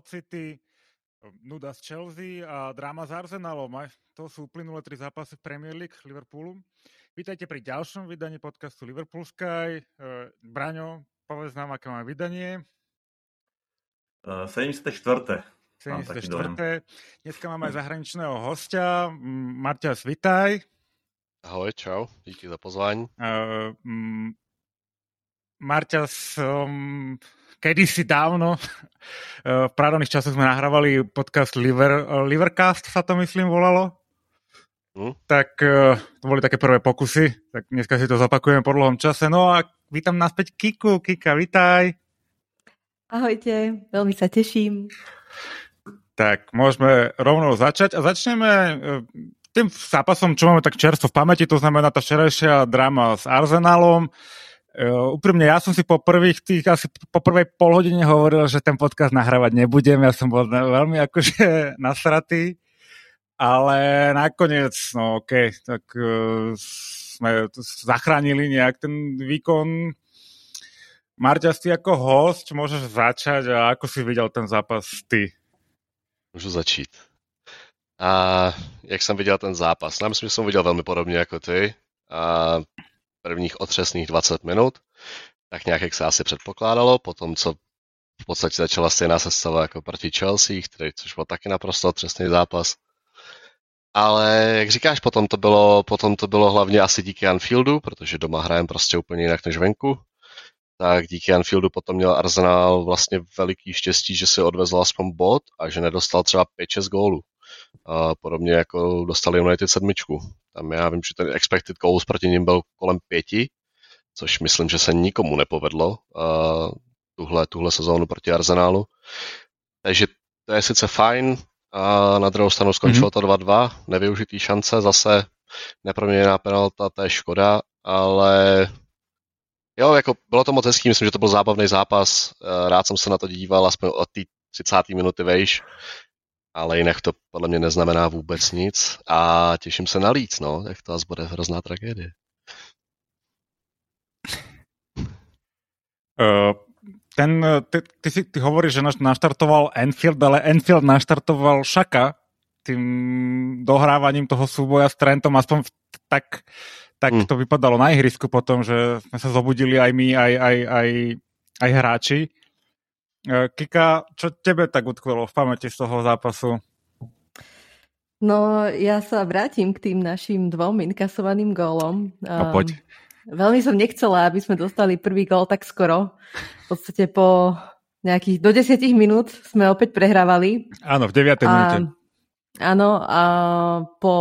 od City, nuda z Chelsea a dráma s Arsenalom. To sú uplynulé tri zápasy v Premier League Liverpoolu. Vítajte pri ďalšom vydaní podcastu Liverpool Sky. Braňo, povedz nám, aké máme vydanie. Uh, 74. 74. Dneska máme aj zahraničného hostia. Marťas, vitaj. Ahoj, čau, díky za pozvání. Uh, um, Marťas, um, kedysi dávno, uh, v právnych časoch sme nahrávali podcast Liver, uh, Livercast, sa to myslím volalo. Hmm? Tak uh, to boli také prvé pokusy, tak dneska si to zapakujeme po dlhom čase. No a vítam naspäť Kiku. Kika, vitaj. Ahojte, veľmi sa teším. Tak môžeme rovno začať a začneme e, tým zápasom, čo máme tak čerstvo v pamäti, to znamená tá včerajšia drama s Arsenalom. Uh, úprimne, ja som si po prvých tých, asi po prvej polhodine hovoril, že ten podcast nahrávať nebudem, ja som bol veľmi akože nasratý, ale nakoniec, no okay, tak uh, sme zachránili nejak ten výkon. Marťa, ty ako host môžeš začať a ako si videl ten zápas ty? Můžu začít. A jak jsem viděl ten zápas? Já myslím, že jsem viděl velmi podobně jako ty. A prvních otřesných 20 minut, tak nějak jak se asi předpokládalo, potom co v podstatě začala stejná sestava jako proti Chelsea, který, což byl taky naprosto otřesný zápas. Ale jak říkáš, potom to bylo, potom to bylo hlavně asi díky Anfieldu, protože doma hrajem prostě úplně jinak než venku tak díky Anfieldu potom měl Arsenal vlastně veliký štěstí, že si odvezl aspoň bod a že nedostal třeba 5-6 gólů. Podobně jako dostali United sedmičku. Tam já vím, že ten expected goals proti ním byl kolem pěti, což myslím, že se nikomu nepovedlo uh, tuhle, tuhle sezónu proti Arsenálu. Takže to je sice fajn, a na druhou stranu skončilo mm-hmm. to 2-2, nevyužitý šance, zase neproměněná penalta, to je škoda, ale Jo, jako bylo to moc hezký, myslím, že to byl zábavný zápas, eh, rád jsem se na to díval, aspoň od té 30. minuty vejš, ale jinak to podle mě neznamená vůbec nic a těším se na líc, no, jak to asi bude hrozná tragédie. Uh, ten, ty, ty, si, ty hovoríš, že naštartoval Enfield, ale Enfield naštartoval Šaka tým dohrávaním toho súboja s Trentom, aspoň tak tak mm. to vypadalo na ihrisku potom, že sme sa zobudili aj my, aj, aj, aj, aj hráči. E, Kika, čo tebe tak utkvelo v pamäti z toho zápasu? No, ja sa vrátim k tým našim dvom inkasovaným gólom. No, poď. Veľmi som nechcela, aby sme dostali prvý gól tak skoro. V podstate po nejakých do 10 minút sme opäť prehrávali. Áno, v 9. minúte. Áno, a po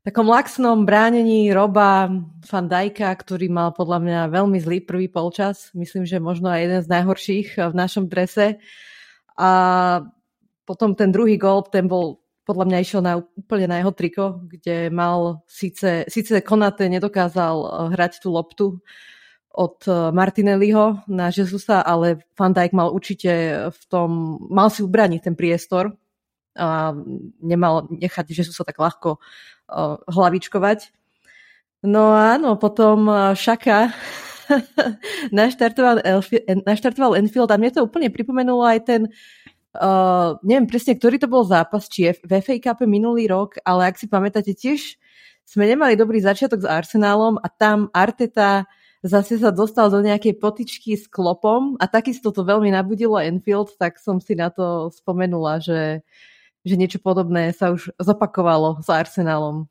takom laxnom bránení Roba Van Dijka, ktorý mal podľa mňa veľmi zlý prvý polčas. Myslím, že možno aj jeden z najhorších v našom drese. A potom ten druhý gol, ten bol podľa mňa išiel na, úplne na jeho triko, kde mal síce, síce Konate nedokázal eh, hrať tú loptu od eh, Martinelliho na Jesusa, ale Van Dijk mal určite v tom, mal si ubraniť ten priestor a nemal nechať Jesusa tak ľahko hlavičkovať. No áno, potom Šaka naštartoval, naštartoval Enfield a mne to úplne pripomenulo aj ten, uh, neviem presne, ktorý to bol zápas, či v FA Cup minulý rok, ale ak si pamätáte, tiež sme nemali dobrý začiatok s Arsenálom a tam Arteta zase sa dostal do nejakej potičky s klopom a takisto to veľmi nabudilo Enfield, tak som si na to spomenula, že že niečo podobné sa už zopakovalo s Arsenálom.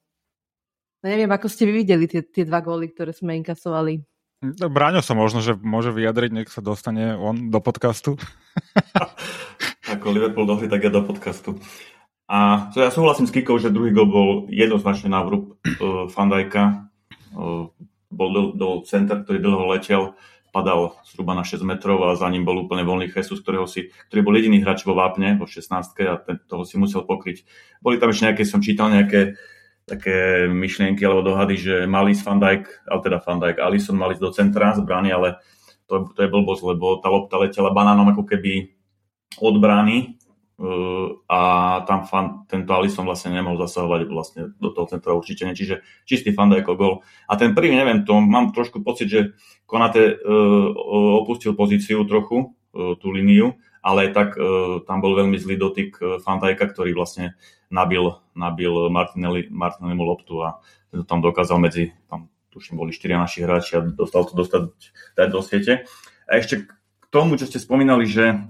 No neviem, ako ste vy videli tie, tie dva góly, ktoré sme inkasovali. No, Bráňo sa možno, že môže vyjadriť, nech sa dostane on do podcastu. ako Liverpool dohry, tak ja do podcastu. A ja súhlasím s Kikou, že druhý gol bol jednoznačne na vrúb uh, Fandajka. Uh, bol do, do center, ktorý dlho letel padal zhruba na 6 metrov a za ním bol úplne voľný Jesus, ktorého si, ktorý bol jediný hráč vo vápne, vo 16 a ten, toho si musel pokryť. Boli tam ešte nejaké, som čítal nejaké také myšlienky alebo dohady, že mali Van Dijk, ale teda Van Dijk, Alisson mali do centra z brány, ale to, to je blbosť, lebo tá lopta letela banánom ako keby od brány a tam fan, tento Alisson vlastne nemohol zasahovať vlastne do toho centra určite nie, čiže čistý fan ako gol. A ten prvý, neviem, to mám trošku pocit, že Konate opustil pozíciu trochu, tú líniu ale tak tam bol veľmi zlý dotyk Fandajka, ktorý vlastne nabil, nabil Martinelli, Martinellimu loptu a tam dokázal medzi, tam tuším boli štyria naši hráči a dostal to dostať dať do siete. A ešte k tomu, čo ste spomínali, že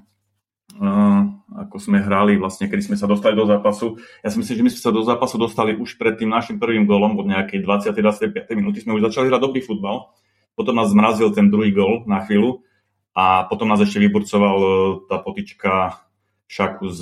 uh, ako sme hrali vlastne, kedy sme sa dostali do zápasu. Ja si myslím, že my sme sa do zápasu dostali už pred tým našim prvým golom, od nejakej 20-25 minúty sme už začali hrať dobrý futbal. Potom nás zmrazil ten druhý gol na chvíľu a potom nás ešte vyburcoval e, tá potička Šaku z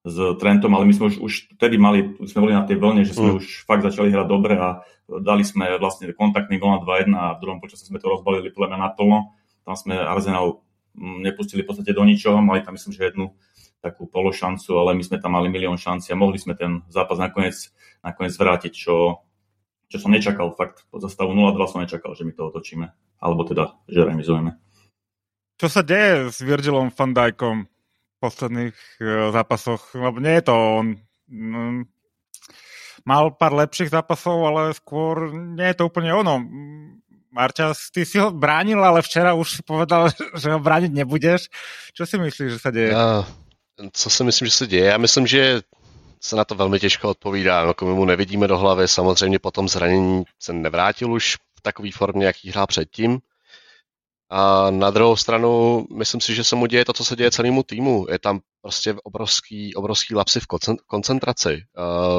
s Trentom, ale my sme už, už vtedy mali, sme boli na tej vlne, že sme mm. už fakt začali hrať dobre a dali sme vlastne kontaktný gol na 2-1 a v druhom počase sme to rozbalili podľa mňa naplno. Tam sme Arsenal nepustili v podstate do ničoho, mali tam myslím, že jednu takú pološancu, ale my sme tam mali milión šanci a mohli sme ten zápas nakoniec, nakoniec vrátiť, čo, čo som nečakal. Fakt po zastavu 0-2 som nečakal, že my to otočíme. Alebo teda, že remizujeme. Čo sa deje s Virgilom van Dijkom? posledných uh, zápasoch, lebo nie je to on. Um, mal pár lepších zápasov, ale skôr nie je to úplne ono. Marťa, ty si ho bránil, ale včera už si povedal, že ho brániť nebudeš. Čo si myslíš, že sa deje? Ja, co si myslím, že se děje? Já myslím, že se na to velmi těžko odpovídá. No, mu nevidíme do hlavy, samozřejmě po tom zranění se nevrátil už v takové formě, jaký hrál předtím. A na druhou stranu, myslím si, že se mu děje to, co se děje celému týmu. Je tam prostě obrovský, obrovský lapsy v koncentraci.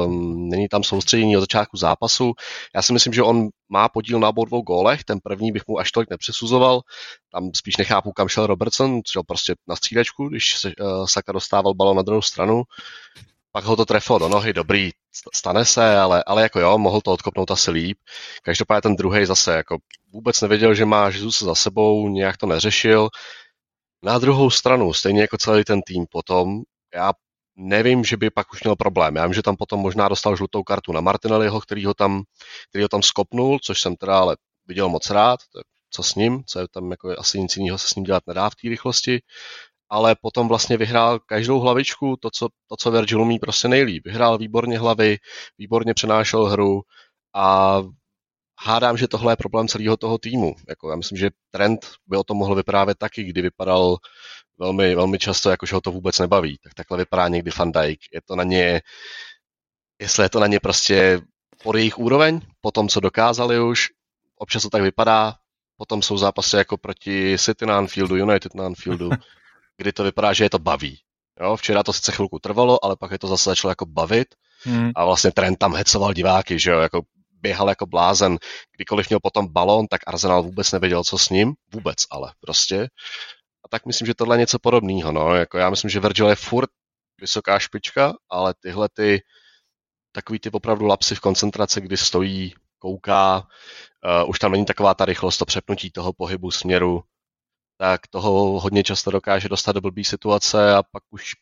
Um, není tam soustředění od začátku zápasu. Já si myslím, že on má podíl na obou dvou gólech. Ten první bych mu až tolik nepřisuzoval. Tam spíš nechápu, kam šel Robertson. Šel prostě na střídačku, když se uh, Saka dostával balon na druhou stranu pak ho to trefilo do nohy, dobrý, stane se, ale, ale jako jo, mohl to odkopnout asi líp. Každopádně ten druhý zase jako vůbec nevěděl, že má Jesus za sebou, nějak to neřešil. Na druhou stranu, stejně jako celý ten tým potom, já nevím, že by pak už měl problém. Já vím, že tam potom možná dostal žlutou kartu na Martinelliho, který ho tam, který ho tam skopnul, což jsem teda ale viděl moc rád, co s ním, co je tam jako asi nic jiného se s ním dělat nedá v té rychlosti ale potom vlastně vyhrál každou hlavičku, to, co, to, co Virgil umí prostě nejlíp. Vyhrál výborně hlavy, výborně přenášel hru a hádám, že tohle je problém celého toho týmu. Jako, já myslím, že Trent by o tom mohl vyprávět taky, kdy vypadal velmi, velmi často, jakože ho to vůbec nebaví. Tak takhle vypadá někdy Van Dijk. Je to na ně, jestli je to na ně prostě pod jejich úroveň, po tom, co dokázali už, občas to tak vypadá, potom jsou zápasy jako proti City na Anfieldu, United na Anfieldu, kdy to vypadá, že je to baví. Jo, včera to sice chvilku trvalo, ale pak je to zase začalo jako bavit hmm. a vlastně Trent tam hecoval diváky, že jo, jako běhal jako blázen. Kdykoliv měl potom balón, tak Arsenal vůbec nevěděl, co s ním. Vůbec ale prostě. A tak myslím, že tohle je něco podobného. No. Jako já myslím, že Virgil je furt vysoká špička, ale tyhle ty takový ty opravdu lapsy v koncentraci, kdy stojí, kouká, uh, už tam není taková ta rychlost, to přepnutí toho pohybu směru, tak toho hodně často dokáže dostat do blbý situace a pak už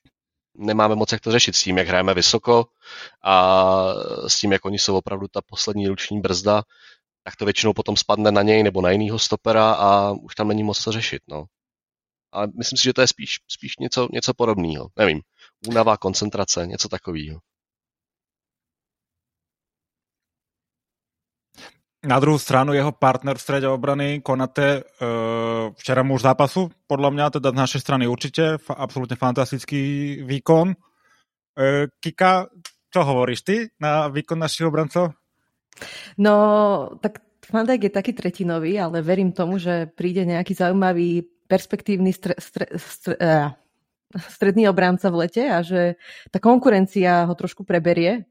nemáme moc jak to řešit s tím, jak hrajeme vysoko a s tím, jak oni jsou opravdu ta poslední ruční brzda, tak to většinou potom spadne na něj nebo na jinýho stopera a už tam není moc co řešit. No. Ale myslím si, že to je spíš, spíš něco, něco podobného. Nevím, únava, koncentrace, něco takového. Na druhú stranu jeho partner v strede obrany Konate uh, včera muž zápasu, podľa mňa, teda z našej strany určite, absolútne fantastický výkon. Uh, Kika, čo hovoríš ty na výkon našich obrancov? No, tak Van je taký tretinový, ale verím tomu, že príde nejaký zaujímavý perspektívny stre, stre, stre, uh, stredný obranca v lete a že tá konkurencia ho trošku preberie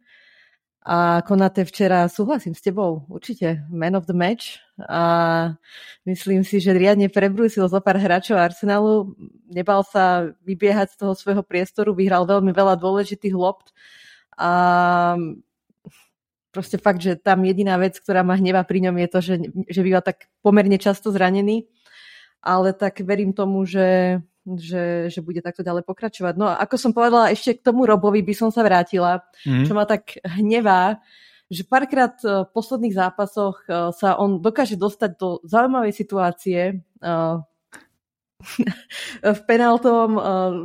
a Konate včera, súhlasím s tebou, určite man of the match. A myslím si, že riadne prebrúsil zo pár hráčov Arsenalu, nebal sa vybiehať z toho svojho priestoru, vyhral veľmi veľa dôležitých lopt a proste fakt, že tam jediná vec, ktorá ma hneva pri ňom je to, že, že býva tak pomerne často zranený, ale tak verím tomu, že že, že bude takto ďalej pokračovať. No a ako som povedala, ešte k tomu Robovi by som sa vrátila, mm. čo ma tak hnevá, že párkrát v posledných zápasoch eh, sa on dokáže dostať do zaujímavej situácie eh, v penaltom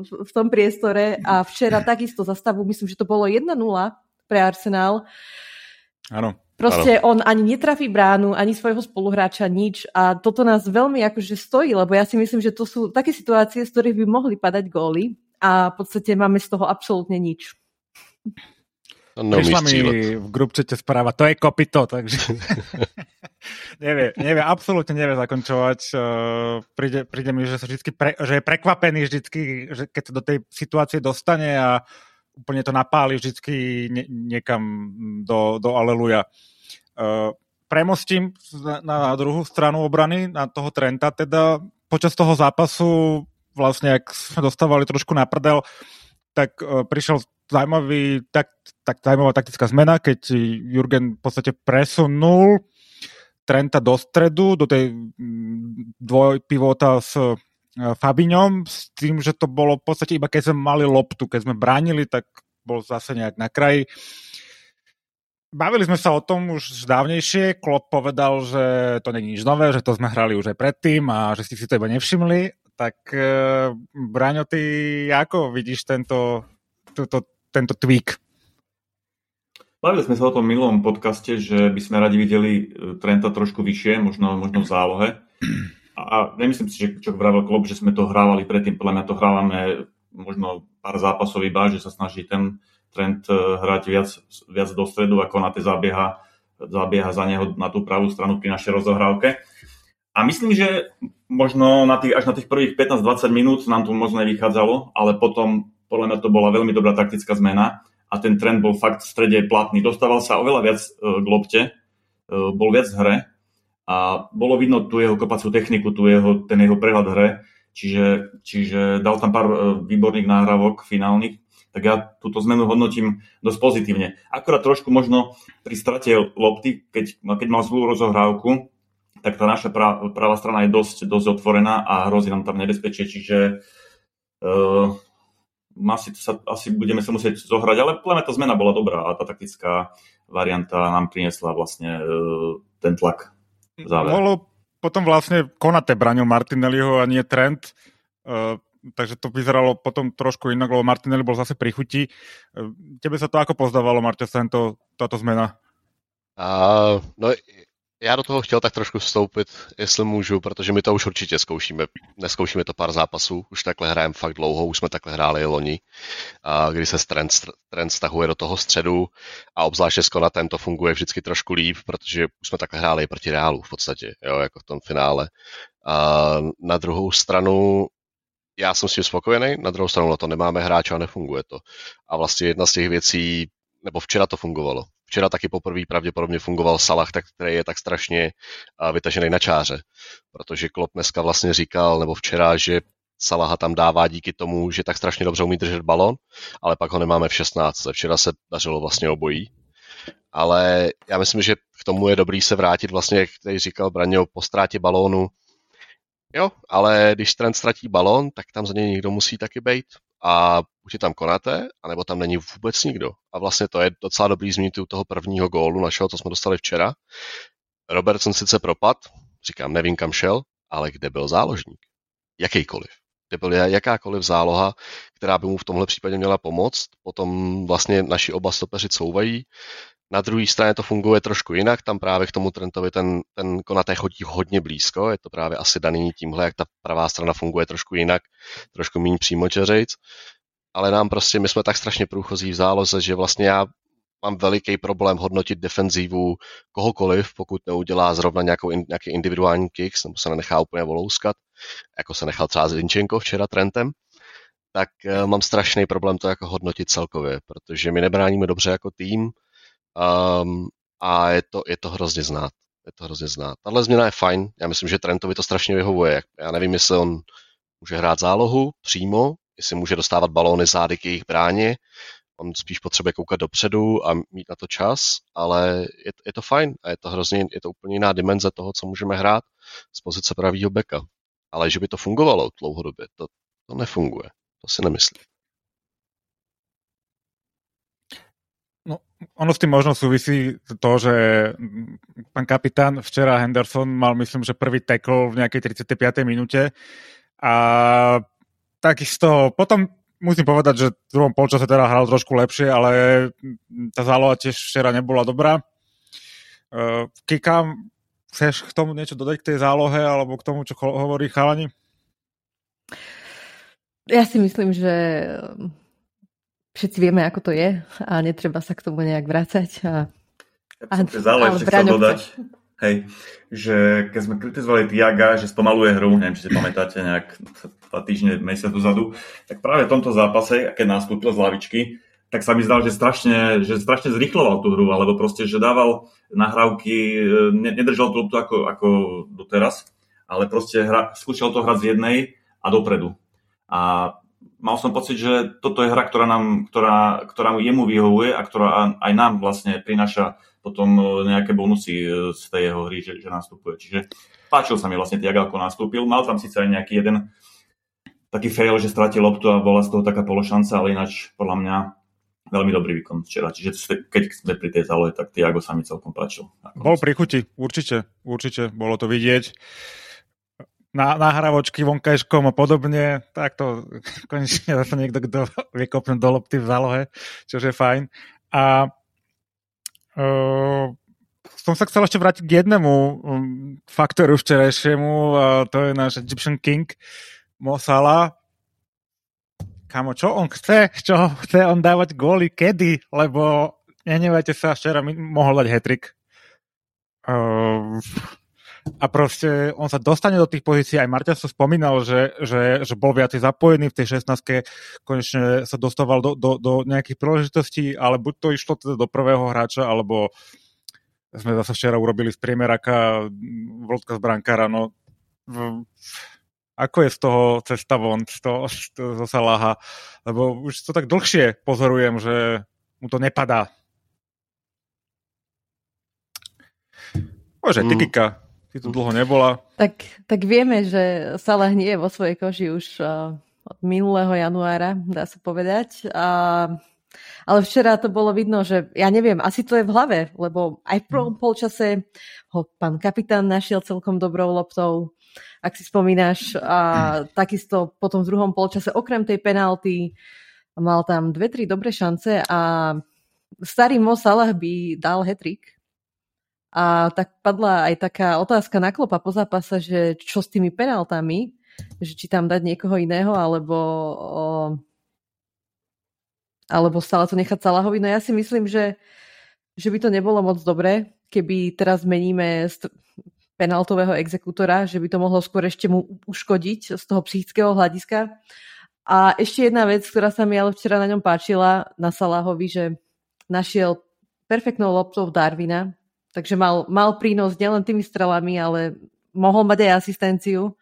v tom priestore a včera takisto za stavu, myslím, že to bolo 1-0 pre Arsenal. Áno. Proste ano. on ani netrafí bránu, ani svojho spoluhráča, nič a toto nás veľmi akože stojí, lebo ja si myslím, že to sú také situácie, z ktorých by mohli padať góly a v podstate máme z toho absolútne nič. No, Prišla mi v grupčete správa, to je kopito, takže nevie, nevie, absolútne nevie zakončovať. Uh, príde, príde mi, že, sa pre, že je prekvapený vždycky, že keď sa do tej situácie dostane a úplne to napáli vždycky nie, niekam do, do Aleluja. Uh, premostím na, na druhú stranu obrany, na toho Trenta, teda počas toho zápasu vlastne, ak sme dostávali trošku na prdel, tak uh, prišiel zaujímavý, tak, tak zaujímavá taktická zmena, keď Jurgen v podstate presunul Trenta do stredu, do tej mm, dvojpivota s Fabiňom s tým, že to bolo v podstate iba keď sme mali loptu, keď sme bránili, tak bol zase nejak na kraji. Bavili sme sa o tom už dávnejšie, Klopp povedal, že to není nič nové, že to sme hrali už aj predtým a že ste si to iba nevšimli. Tak e, Braňo, ty ako vidíš tento, túto, tento tweak? Bavili sme sa o tom minulom podcaste, že by sme radi videli e, Trenta trošku vyššie, možno, možno v zálohe a nemyslím si, že čo vravel Klopp, že sme to hrávali predtým, podľa mňa to hrávame možno pár zápasov iba, že sa snaží ten trend e, hrať viac, viac do stredu, ako na tie zabieha, zabieha za neho na tú pravú stranu pri našej rozohrávke. A myslím, že možno na tých, až na tých prvých 15-20 minút nám to možno nevychádzalo, ale potom podľa mňa to bola veľmi dobrá taktická zmena a ten trend bol fakt v strede platný. Dostával sa oveľa viac e, k lopte, e, bol viac v hre a bolo vidno tú jeho kopaciu techniku, tú jeho, ten jeho prehľad hre, čiže, čiže dal tam pár e, výborných náhrávok finálnych, tak ja túto zmenu hodnotím dosť pozitívne. Akorát trošku možno pri strate lopty, keď, keď mal zlú rozohrávku, tak tá naša pravá strana je dosť, dosť otvorená a hrozí nám tam nebezpečie, čiže uh, asi, sa, asi budeme sa musieť zohrať, ale podľa tá zmena bola dobrá a tá taktická varianta nám priniesla vlastne uh, ten tlak záver. Mohlo potom vlastne Konate branil Martinelliho a nie Trent, uh, takže to vyzeralo potom trošku inak, lebo Martinelli bol zase pri chuti. Uh, tebe sa to ako pozdávalo, Marťa, tento, táto zmena? Uh, no já do toho chtěl tak trošku vstoupit, jestli můžu, protože my to už určitě zkoušíme. Neskoušíme to pár zápasů, už takhle hrajeme fakt dlouho, už jsme takhle hráli loni, a kdy se trend, trend stahuje do toho středu a obzvláště s Konatem to funguje vždycky trošku líp, protože už jsme takhle hráli proti Reálu v podstatě, jo, jako v tom finále. A na druhou stranu já jsem s tím spokojený, na druhou stranu na to nemáme hráče a nefunguje to. A vlastně jedna z těch věcí, nebo včera to fungovalo. Včera taky poprvé pravděpodobně fungoval Salah, tak, který je tak strašně vytažený na čáře. Protože Klopp dneska vlastně říkal, nebo včera, že Salaha tam dává díky tomu, že tak strašně dobře umí držet balon, ale pak ho nemáme v 16. Včera se dařilo vlastně obojí. Ale já myslím, že k tomu je dobrý se vrátit vlastně, jak tady říkal Braňo, po ztrátě balónu. Jo, ale když trend ztratí balón, tak tam za něj někdo musí taky být a buď je tam Konate, anebo tam není vůbec nikdo. A vlastně to je docela dobrý zmínit u toho prvního gólu našeho, co jsme dostali včera. Robertson sice propad, říkám, nevím kam šel, ale kde byl záložník? Jakýkoliv. Kde byl jakákoliv záloha, která by mu v tomhle případě měla pomoct. Potom vlastně naši oba stopeři couvají. Na druhé straně to funguje trošku jinak, tam právě k tomu Trentovi ten, ten Konaté chodí hodně blízko, je to právě asi daný tímhle, jak ta pravá strana funguje trošku jinak, trošku méně přímočeřejc, ale nám prostě, my jsme tak strašně průchozí v záloze, že vlastně já mám veliký problém hodnotit defenzívu kohokoliv, pokud neudělá zrovna nějakou, nějaký individuální kicks, nebo se nenechá úplně volouskat, jako se nechal třeba Zinčenko včera Trentem, tak uh, mám strašný problém to jako hodnotit celkově, protože my nebráníme dobře jako tým, Um, a je to, je to hrozně znát. Je to hrozně znát. Tahle změna je fajn. Já myslím, že Trentovi to strašně vyhovuje. Já nevím, jestli on může hrát zálohu přímo, jestli může dostávat balóny zády k jejich bráně. On spíš potřebuje koukat dopředu a mít na to čas, ale je, je to fajn a je to hrozně, je to úplně jiná dimenze toho, co můžeme hrát z pozice pravýho beka. Ale že by to fungovalo dlouhodobě, to, to nefunguje. To si nemyslím. Ono s tým možno súvisí to, že pán kapitán včera Henderson mal, myslím, že prvý tackle v nejakej 35. minúte a takisto potom musím povedať, že v druhom polčase teda hral trošku lepšie, ale tá záloha tiež včera nebola dobrá. Uh, Kika, chceš k tomu niečo dodať k tej zálohe alebo k tomu, čo hovorí chalani? Ja si myslím, že všetci vieme, ako to je a netreba sa k tomu nejak vrácať. A, a, zále ešte chcel dodať, hej, že keď sme kritizovali Tiaga, že spomaluje hru, neviem, či si pamätáte nejak dva týždne, mesiac dozadu, tak práve v tomto zápase, keď nastúpil z lavičky, tak sa mi zdal, že strašne, že strašne zrychloval tú hru, alebo proste, že dával nahrávky, ne, nedržal tú ako, ako doteraz, ale proste hra, skúšal to hrať z jednej a dopredu. A mal som pocit, že toto je hra, ktorá, nám, ktorá, ktorá jemu vyhovuje a ktorá aj nám vlastne prináša potom nejaké bonusy z tej jeho hry, že, že nastupuje. Čiže páčil sa mi vlastne Tiago, ako nastúpil. Mal tam síce aj nejaký jeden taký fail, že stratil loptu a bola z toho taká pološanca, ale ináč podľa mňa veľmi dobrý výkon včera. Čiže keď sme pri tej zálohe, tak Tiago sa mi celkom páčil. Bol pri chuti, určite, určite, bolo to vidieť. Na, nahravočky vonkajškom a podobne, tak to konečne zase niekto, kto vie kopnúť do lopty v zálohe, čo je fajn. A uh, som sa chcel ešte vrátiť k jednému um, faktoru včerajšiemu, a to je náš Egyptian King, Mo Salah, kamo, čo on chce, čo chce on dávať góly, kedy, lebo nenevajte sa, včera mi mohol dať hetrik. Uh, a proste on sa dostane do tých pozícií, aj Marťa sa spomínal, že, že, že bol viacej zapojený v tej 16 konečne sa dostával do, do, do nejakých príležitostí, ale buď to išlo teda do prvého hráča, alebo sme zase včera urobili z priemeraka Vlodka z brankára, no ako je z toho cesta von, z toho, z toho Salaha? Lebo už to tak dlhšie pozorujem, že mu to nepadá. Bože, mm. Tikika, ty tu dlho nebola. Tak, tak vieme, že Salah nie je vo svojej koži už uh, od minulého januára, dá sa povedať. Uh, ale včera to bolo vidno, že ja neviem, asi to je v hlave, lebo aj v prvom mm. polčase ho pán kapitán našiel celkom dobrou loptou ak si spomínaš. A takisto potom v druhom polčase, okrem tej penalty, mal tam dve, tri dobré šance a starý Mo Salah by dal hetrik. A tak padla aj taká otázka na klopa po zápase, že čo s tými penaltami, že či tam dať niekoho iného, alebo alebo stále to nechať Salahovi. No ja si myslím, že, že by to nebolo moc dobré, keby teraz meníme penaltového exekútora, že by to mohlo skôr ešte mu uškodiť z toho psychického hľadiska. A ešte jedna vec, ktorá sa mi ale včera na ňom páčila, na Salahovi, že našiel perfektnou loptou Darwina, takže mal, mal prínos nielen tými strelami, ale mohol mať aj asistenciu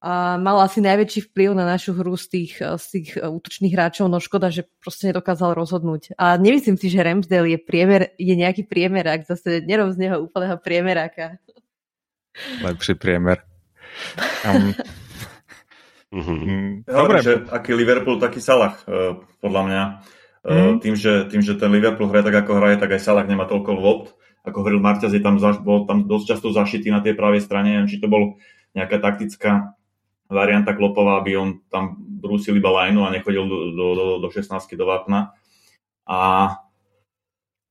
a mal asi najväčší vplyv na našu hru z tých, z tých útočných hráčov, no škoda, že proste nedokázal rozhodnúť. A nemyslím si, že Ramsdale je, priemer, je nejaký priemerák, zase nerob z neho úplného priemeráka. Lepší priemer. Um, mm-hmm. Dobre. Že aký Liverpool, taký Salah, uh, podľa mňa. Uh, mm. tým, že, tým, že ten Liverpool hraje tak, ako hraje, tak aj Salah nemá toľko lopt. Ako hovoril Marťaz, je tam, zaš, bol tam dosť často zašitý na tej pravej strane. Či to bol nejaká taktická varianta Klopová, aby on tam brúsil iba lineu a nechodil do, do, do, do 16 do vápna. A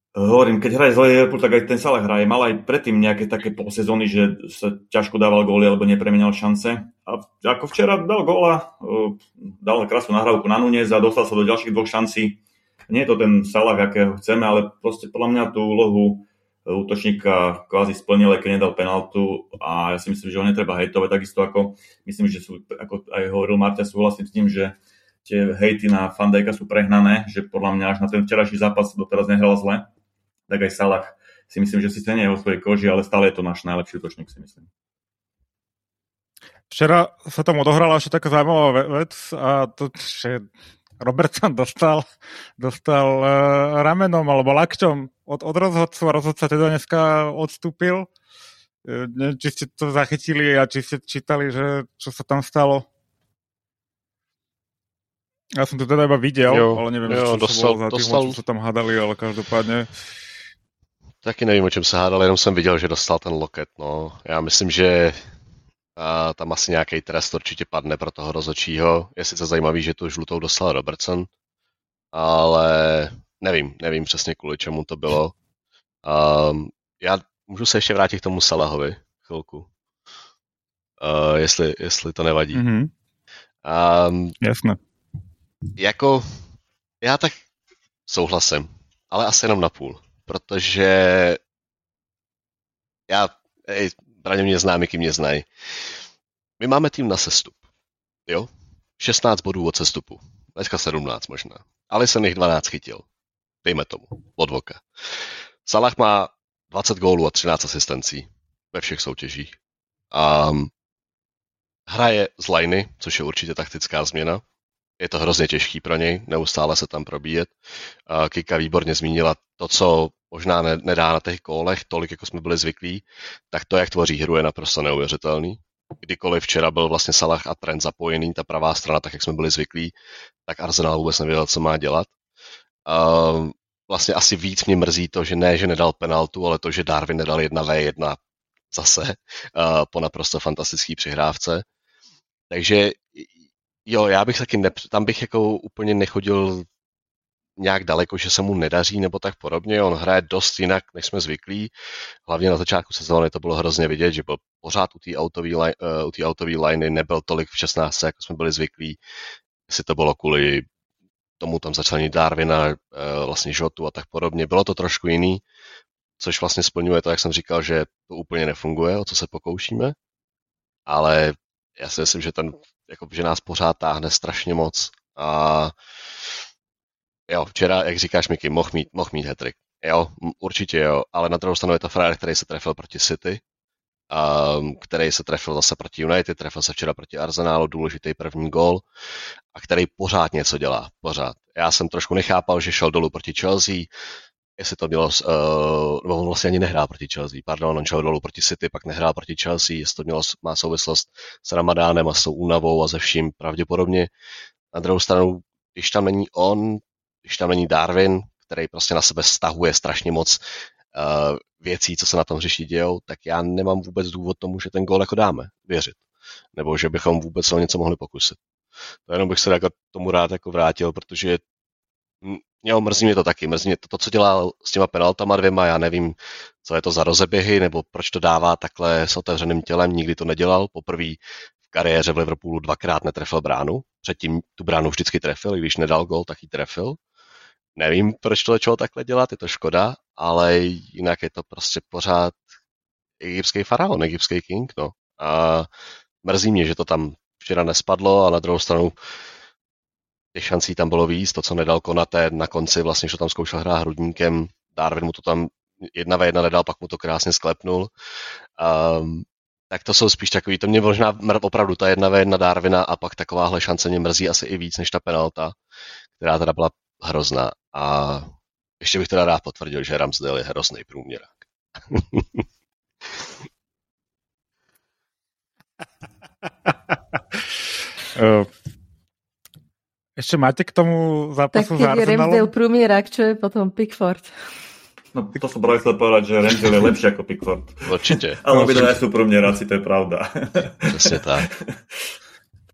Hovorím, keď hraje zle Liverpool, tak aj ten Salah hraje. Mal aj predtým nejaké také polsezóny, že sa ťažko dával góly alebo nepremenial šance. A ako včera dal góla, dal krásnu nahrávku na Nunez a dostal sa do ďalších dvoch šancí. Nie je to ten Salah, akého chceme, ale proste podľa mňa tú úlohu e, útočníka kvázi splnil, keď nedal penaltu a ja si myslím, že ho netreba hejtovať takisto ako, myslím, že sú, ako aj hovoril Marta, súhlasím s tým, že tie hejty na Fandajka sú prehnané, že podľa mňa až na ten včerajší zápas doteraz nehral zle tak aj Salah si myslím, že si cenia vo svojej koži, ale stále je to náš najlepší útočník, si myslím. Včera sa tam odohrala ešte taká zaujímavá vec a to, že Robertson dostal, dostal uh, ramenom alebo lakťom od, od rozhodcu a rozhodca teda dneska odstúpil. Uh, neviem, či ste to zachytili a či ste čítali, že čo sa tam stalo. Ja som to teda iba videl, jo, ale neviem, jo, čo dostal, bolo za tým, dostal... čo sa tam hádali, ale každopádne Taky nevím, o čem se hádal, jenom jsem viděl, že dostal ten loket. No. Já myslím, že a tam asi nějaký trest určitě padne pro toho rozočího. Je sice zajímavý, že tu žlutou dostal Robertson, ale nevím, nevím přesně kvůli čemu to bylo. Um, já můžu se ještě vrátit k tomu Salahovi chvilku. Uh, jestli, jestli to nevadí. Mm-hmm. Um, Jasné. Jako, já tak souhlasím, ale asi jenom na půl, protože já, ej, Braně mě zná, Miky mě. My máme tým na sestup, jo? 16 bodů od sestupu. Dneska 17 možná. Ale jsem jich 12 chytil. Dejme tomu, od voka. Salah má 20 gólů a 13 asistencí ve všech soutěžích. A hraje z liney, což je určitě taktická změna. Je to hrozně těžký pro něj, neustále se tam probíjet. Kika výborně zmínila to, co možná nedá na těch kólech tolik, jako jsme byli zvyklí, tak to, jak tvoří hru, je naprosto neuvěřitelný. Kdykoliv včera byl vlastně Salah a Trent zapojený, ta pravá strana, tak jak jsme byli zvyklí, tak Arsenal vůbec nevěděl, co má dělat. Vlastně asi víc mě mrzí to, že ne, že nedal penaltu, ale to, že Darwin nedal 1v1 zase po naprosto fantastický přihrávce. Takže jo, já bych taky, ne, tam bych jako úplně nechodil nějak daleko, že se mu nedaří nebo tak podobně. On hraje dost jinak, než jsme zvyklí. Hlavně na začátku sezóny to bylo hrozně vidět, že byl pořád u té autové line, uh, liney, nebyl tolik v 16, jako jsme byli zvyklí. Jestli to bylo kvůli tomu tam začali Darwina, uh, vlastně Žotu a tak podobně. Bylo to trošku jiný, což vlastně splňuje to, jak jsem říkal, že to úplně nefunguje, o co se pokoušíme. Ale já si myslím, že ten, jako, že nás pořád táhne strašně moc. A Jo, včera, jak říkáš, Miky, mohl mít, mohl mít hetrik. Jo, určitě jo, ale na druhou stranu je to frajer, který se trefil proti City, um, který se trefil zase proti United, trefil se včera proti Arsenálu, důležitý první gol a který pořád něco dělá, pořád. Já jsem trošku nechápal, že šel dolů proti Chelsea, jestli to bylo, uh, no on vlastně ani nehrál proti Chelsea, pardon, on šel dolů proti City, pak nehrál proti Chelsea, jestli to mělo, má souvislost s Ramadánem a s tou únavou a ze vším pravděpodobně. Na druhou stranu, když tam není on, když tam není Darwin, který prostě na sebe stahuje strašně moc uh, věcí, co se na tom hřišti dějou, tak já nemám vůbec důvod tomu, že ten gól jako dáme, věřit. Nebo že bychom vůbec o něco mohli pokusit. To jenom bych se jako tomu rád jako vrátil, protože Jo, mrzí mě to taky. Mrzí mě to, to, co dělá s těma penaltama dvěma, já nevím, co je to za rozeběhy, nebo proč to dává takhle s otevřeným tělem, nikdy to nedělal. Poprvé v kariéře v Liverpoolu dvakrát netrefil bránu, předtím tu bránu vždycky trefil, i když nedal gol, tak ji trefil. Nevím, proč to začalo takhle dělat, je to škoda, ale jinak je to prostě pořád egyptský faraon, egyptský king, no. A mrzí mě, že to tam včera nespadlo a na druhou stranu těch šancí tam bylo víc, to, co nedal Konaté na konci, vlastně, že tam zkoušel hrát hrudníkem, Darwin mu to tam jedna ve jedna nedal, pak mu to krásně sklepnul. Um, tak to jsou spíš takový, to mě možná opravdu ta jedna ve jedna Darwina a pak takováhle šance mě mrzí asi i víc než ta penalta, která teda byla hrozná. A ještě bych teda rád potvrdil, že Ramsdale je hrozný průměrák. Ešte máte k tomu zápasu tak keď je Ramsdale průměrák, čo je potom Pickford? No to som práve chcel povedať, že Ramsdale je lepší ako Pickford. Určite. ale obidva sú průměráci, to je pravda. Přesně tak.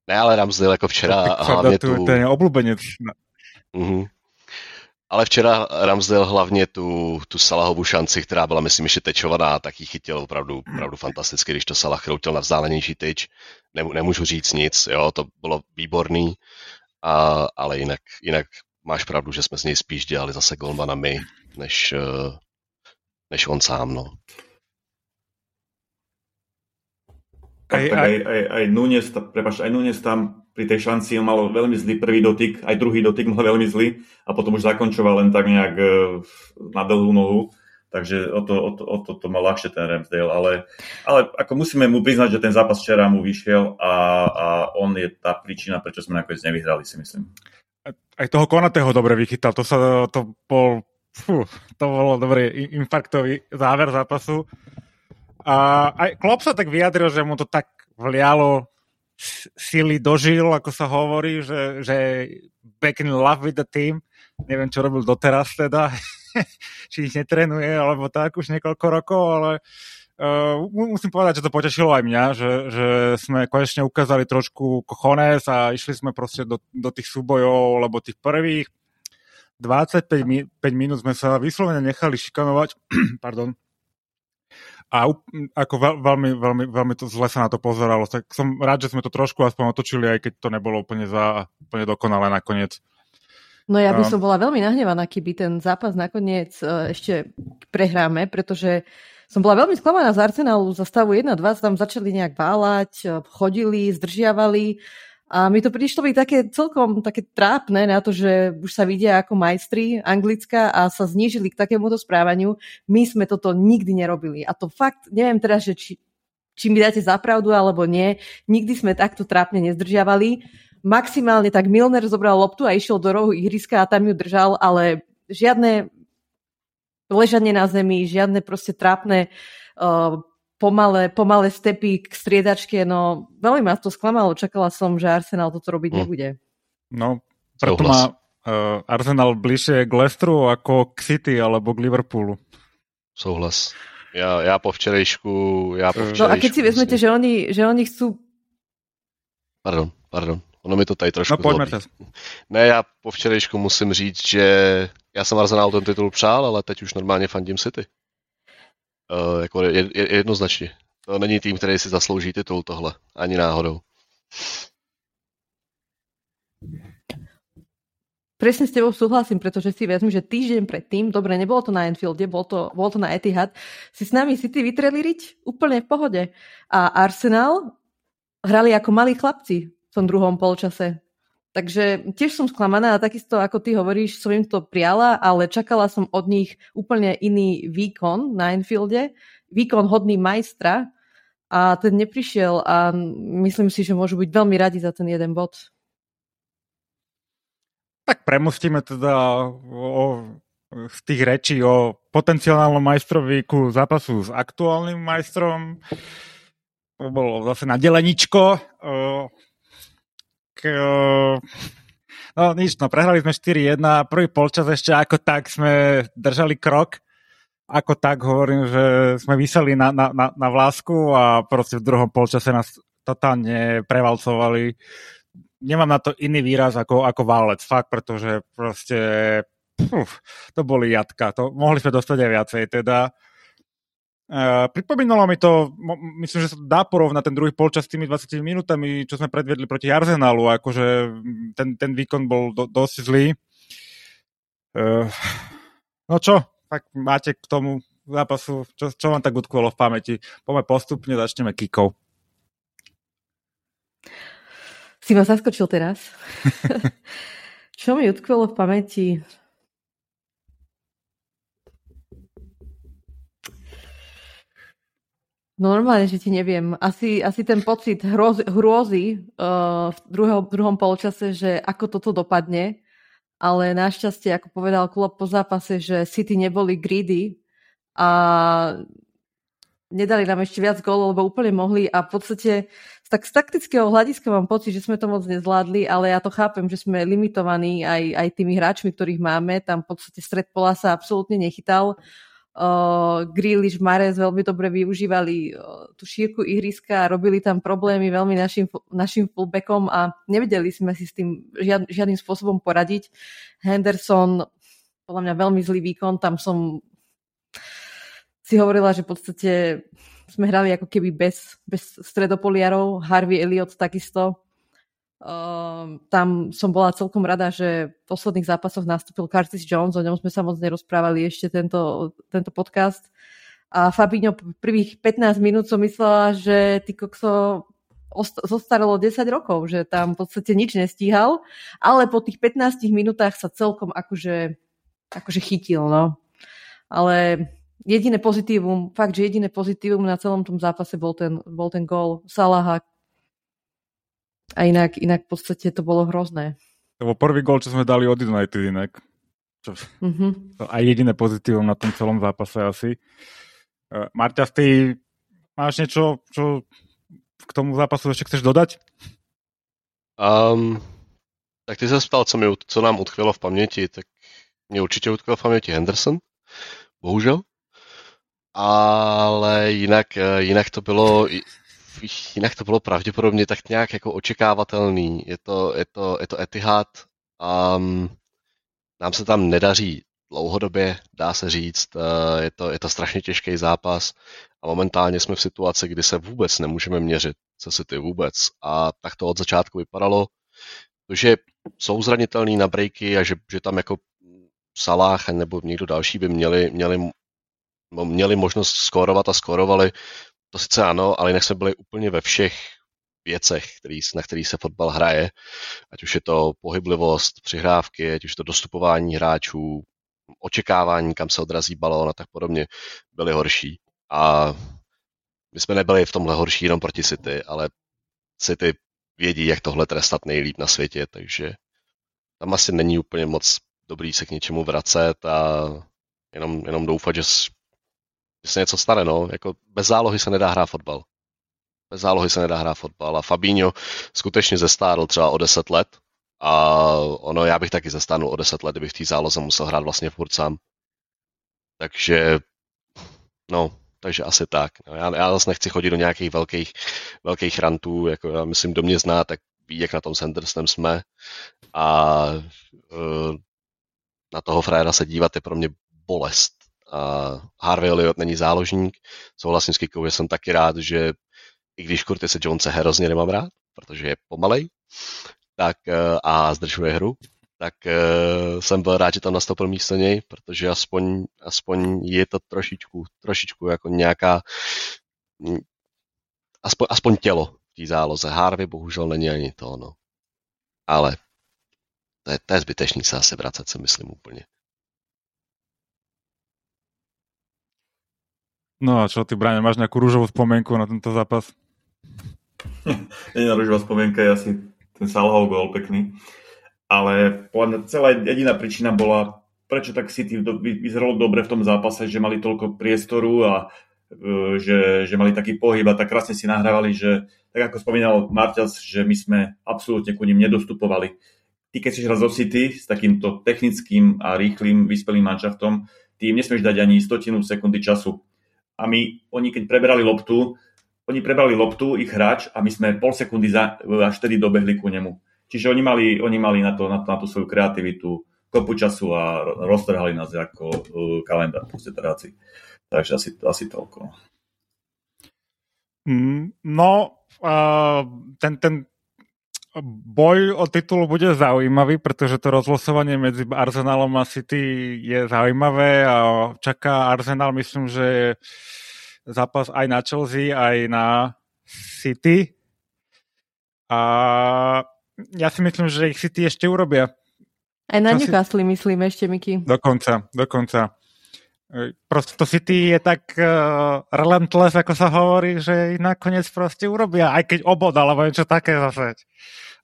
Ne, ale Ramsdale jako včera a hlavně tu... Ten je oblubenec. Uh-huh. Ale včera Ramsdale hlavně tu, tu Salahovu šanci, která byla, myslím, ještě tečovaná, tak ji chytil opravdu, opravdu fantasticky, když to Salah chroutil na vzdálenější tyč. nemůžu říct nic, jo, to bylo výborný, a, ale jinak, jinak máš pravdu, že jsme z něj spíš dělali zase golmana my, než, eh, než on sám, no. Aj, aj, aj, aj, Nunes, prepáč, aj Nunes tam pri tej šanci on mal veľmi zlý prvý dotyk, aj druhý dotyk mal veľmi zlý a potom už zakončoval len tak nejak e, na dlhú nohu, takže o to, o to, o to, to mal ľahšie ten Ramsdale, ale, ale ako musíme mu priznať, že ten zápas včera mu vyšiel a, a on je tá príčina, prečo sme nakoniec nevyhrali, si myslím. Aj toho Konatého dobre vychytal, to sa to bol, fú, to bolo dobrý infarktový záver zápasu. A aj Klopp sa tak vyjadril, že mu to tak vlialo sily dožil, ako sa hovorí, že, že back in love with the team. Neviem, čo robil doteraz teda, či ich netrenuje, alebo tak už niekoľko rokov, ale uh, musím povedať, že to potešilo aj mňa, že, že sme konečne ukázali trošku kochones a išli sme proste do, do tých súbojov, lebo tých prvých 25 mi- minút sme sa vyslovene nechali šikanovať, pardon, a ako veľ, veľmi, veľmi, veľmi to zle sa na to pozeralo. Tak som rád, že sme to trošku aspoň otočili, aj keď to nebolo úplne, za, úplne dokonalé nakoniec. No ja by som bola veľmi nahnevaná, keby ten zápas nakoniec e, ešte prehráme, pretože som bola veľmi sklamaná z Arsenalu za stavu 1-2, tam začali nejak bálať, e, chodili, zdržiavali a mi to prišlo byť také celkom také trápne na to, že už sa vidia ako majstri Anglická a sa znížili k takémuto správaniu. My sme toto nikdy nerobili. A to fakt, neviem teraz, že či, či mi dáte zapravdu alebo nie, nikdy sme takto trápne nezdržiavali maximálne tak Milner zobral loptu a išiel do rohu ihriska a tam ju držal, ale žiadne ležanie na zemi, žiadne proste trápne uh, pomalé, pomalé stepy k striedačke, no veľmi ma to sklamalo, čakala som, že Arsenal toto robiť hm. nebude. No, preto má uh, Arsenal bližšie k Leicesteru ako k City alebo k Liverpoolu. Souhlas. Ja, ja po včerejšku, ja po včerejšku. No a keď si vezmete, že oni, že oni chcú... Pardon, pardon. Ono mi to tady trošku No pojďme. Ne, já po včerejšku musím říct, že já jsem Arsenal ten titul přál, ale teď už normálně fandím City. Uh, jako je, je, jednoznačně. To není tým, který si zaslouží titul tohle. Ani náhodou. Presne s tebou súhlasím, pretože si vezmi, že týždeň predtým, dobre, nebolo to na Enfielde, bolo to, bolo to na Etihad, si s nami City vytreli riť úplne v pohode. A Arsenal hrali ako malí chlapci tom druhom polčase. Takže tiež som sklamaná a takisto, ako ty hovoríš, som im to priala, ale čakala som od nich úplne iný výkon na Enfielde, výkon hodný majstra a ten neprišiel a myslím si, že môžu byť veľmi radi za ten jeden bod. Tak premostíme teda o, z tých rečí o potenciálnom majstrovi ku zápasu s aktuálnym majstrom. To bolo zase na deleničko. Uh, no nič, no prehrali sme 4-1, prvý polčas ešte ako tak sme držali krok, ako tak hovorím, že sme vyseli na, na, na, na vlásku a proste v druhom polčase nás totálne prevalcovali. Nemám na to iný výraz ako, ako válec, fakt, pretože proste uf, to boli jatka. To, mohli sme dostať aj viacej teda. Uh, pripomínalo mi to, myslím, že sa dá porovnať ten druhý polčas s tými 20 minútami, čo sme predvedli proti Arsenalu, akože ten, ten výkon bol do, dosť zlý. Uh, no čo, tak máte k tomu zápasu, čo, čo vám tak utkvelo v pamäti? Poďme postupne, začneme kikou. Si ma zaskočil teraz. čo mi utkvelo v pamäti? Normálne, že ti neviem. Asi, asi ten pocit hroz, hrôzy uh, v, druhom, v druhom polčase, že ako toto dopadne, ale našťastie, ako povedal klub po zápase, že City neboli greedy a nedali nám ešte viac gólov, lebo úplne mohli a v podstate tak z taktického hľadiska mám pocit, že sme to moc nezvládli, ale ja to chápem, že sme limitovaní aj, aj tými hráčmi, ktorých máme. Tam v podstate stred pola sa absolútne nechytal uh, Grealish, Mares veľmi dobre využívali uh, tú šírku ihriska a robili tam problémy veľmi našim, našim fullbackom a nevedeli sme si s tým žiad, žiadnym spôsobom poradiť. Henderson, podľa mňa veľmi zlý výkon, tam som si hovorila, že v podstate sme hrali ako keby bez, bez stredopoliarov, Harvey Elliot takisto Uh, tam som bola celkom rada, že v posledných zápasoch nastúpil Curtis Jones, o ňom sme sa moc nerozprávali ešte tento, tento podcast. A Fabinho prvých 15 minút som myslela, že ty kokso zostaralo 10 rokov, že tam v podstate nič nestíhal, ale po tých 15 minútach sa celkom akože, akože chytil, no. Ale jediné pozitívum, fakt, že jediné pozitívum na celom tom zápase bol ten, bol ten gól Salaha, a inak, inak v podstate to bolo hrozné. To bol prvý gol, čo sme dali od United inak. Čo, mm-hmm. A jediné pozitívum na tom celom zápase asi. Uh, Marťa, ty máš niečo, čo k tomu zápasu ešte chceš dodať? Um, tak ty sa ptal, co, mi, co nám utkvělo v paměti, tak mě určitě utkvěl v paměti Henderson, bohužel. Ale jinak, eh, jinak to bylo jinak to bylo pravděpodobně tak nějak jako očekávatelný. Je to, je to, je to Etihad a um, nám se tam nedaří dlouhodobě, dá se říct. Eh, je to, je to strašně těžký zápas a momentálně jsme v situaci, kdy se vůbec nemůžeme měřit se City vůbec. A tak to od začátku vypadalo, že jsou zranitelný na breaky a že, že tam jako Salah nebo někdo další by měli, měli, měli možnost skórovat a skórovali. To sice ano, ale jinak jsme byli úplně ve všech věcech, který, na který se fotbal hraje, ať už je to pohyblivost, přihrávky, ať už to dostupování hráčů, očekávání, kam se odrazí balón a tak podobně, byly horší. A my jsme nebyli v tomhle horší jenom proti City, ale City vědí, jak tohle trestat nejlíp na světě, takže tam asi není úplně moc dobrý se k něčemu vracet a jenom, jenom doufat, že, že se něco stane. No. Jako bez zálohy se nedá hrát fotbal. Bez zálohy se nedá hrát fotbal a Fabinho skutečně zestárl třeba o 10 let a ono, já bych taky zestárnul o 10 let, kdybych v té záloze musel hrát vlastně furt sám. Takže, no, takže asi tak. No, já, já zase nechci chodit do nějakých velkých, velkých rantů, jako já myslím, kdo mě zná, tak ví, jak na tom Sandersnem jsme a uh, na toho frajera se dívat je pro mě bolest. Harvey Elliot není záložník, souhlasím s Kikou, jsem taky rád, že i když se Jonese hrozně nemám rád, protože je pomalej, tak uh, a zdržuje hru, tak uh, jsem byl rád, že tam nastoupil místo něj, protože aspoň, aspoň je to trošičku, trošičku jako nějaká, mm, aspoň, aspoň tělo v té záloze. Harvey bohužel není ani to, no. Ale to je, to je zbytečný se asi vracet, si myslím úplně. No a čo ty, Brian, máš nejakú rúžovú spomienku na tento zápas? Na rúžová spomienka je asi ten Salahov gol pekný. Ale podľa celá jediná príčina bola, prečo tak City vyzeralo dobre v tom zápase, že mali toľko priestoru a e, že, že mali taký pohyb a tak krásne si nahrávali, že tak ako spomínal Marťas, že my sme absolútne ku ním nedostupovali. Ty, keď si hral zo City s takýmto technickým a rýchlým, vyspelým manšaftom, ty im nesmieš dať ani stotinu sekundy času. A my, oni keď preberali loptu, oni prebrali loptu, ich hráč, a my sme pol sekundy za, až tedy dobehli ku nemu. Čiže oni mali, oni mali na, to, na, to, na tú svoju kreativitu kopu času a roztrhali nás ako uh, kalendár teráci. Takže asi, asi toľko. Mm, no, uh, ten, ten boj o titul bude zaujímavý, pretože to rozlosovanie medzi Arsenalom a City je zaujímavé a čaká Arsenal, myslím, že zápas aj na Chelsea, aj na City. A ja si myslím, že ich City ešte urobia. Aj na Newcastle si... myslím ešte, Miky. Dokonca, dokonca. Proste to City je tak uh, relentless, ako sa hovorí, že nakoniec proste urobia, aj keď obod, alebo niečo také zase.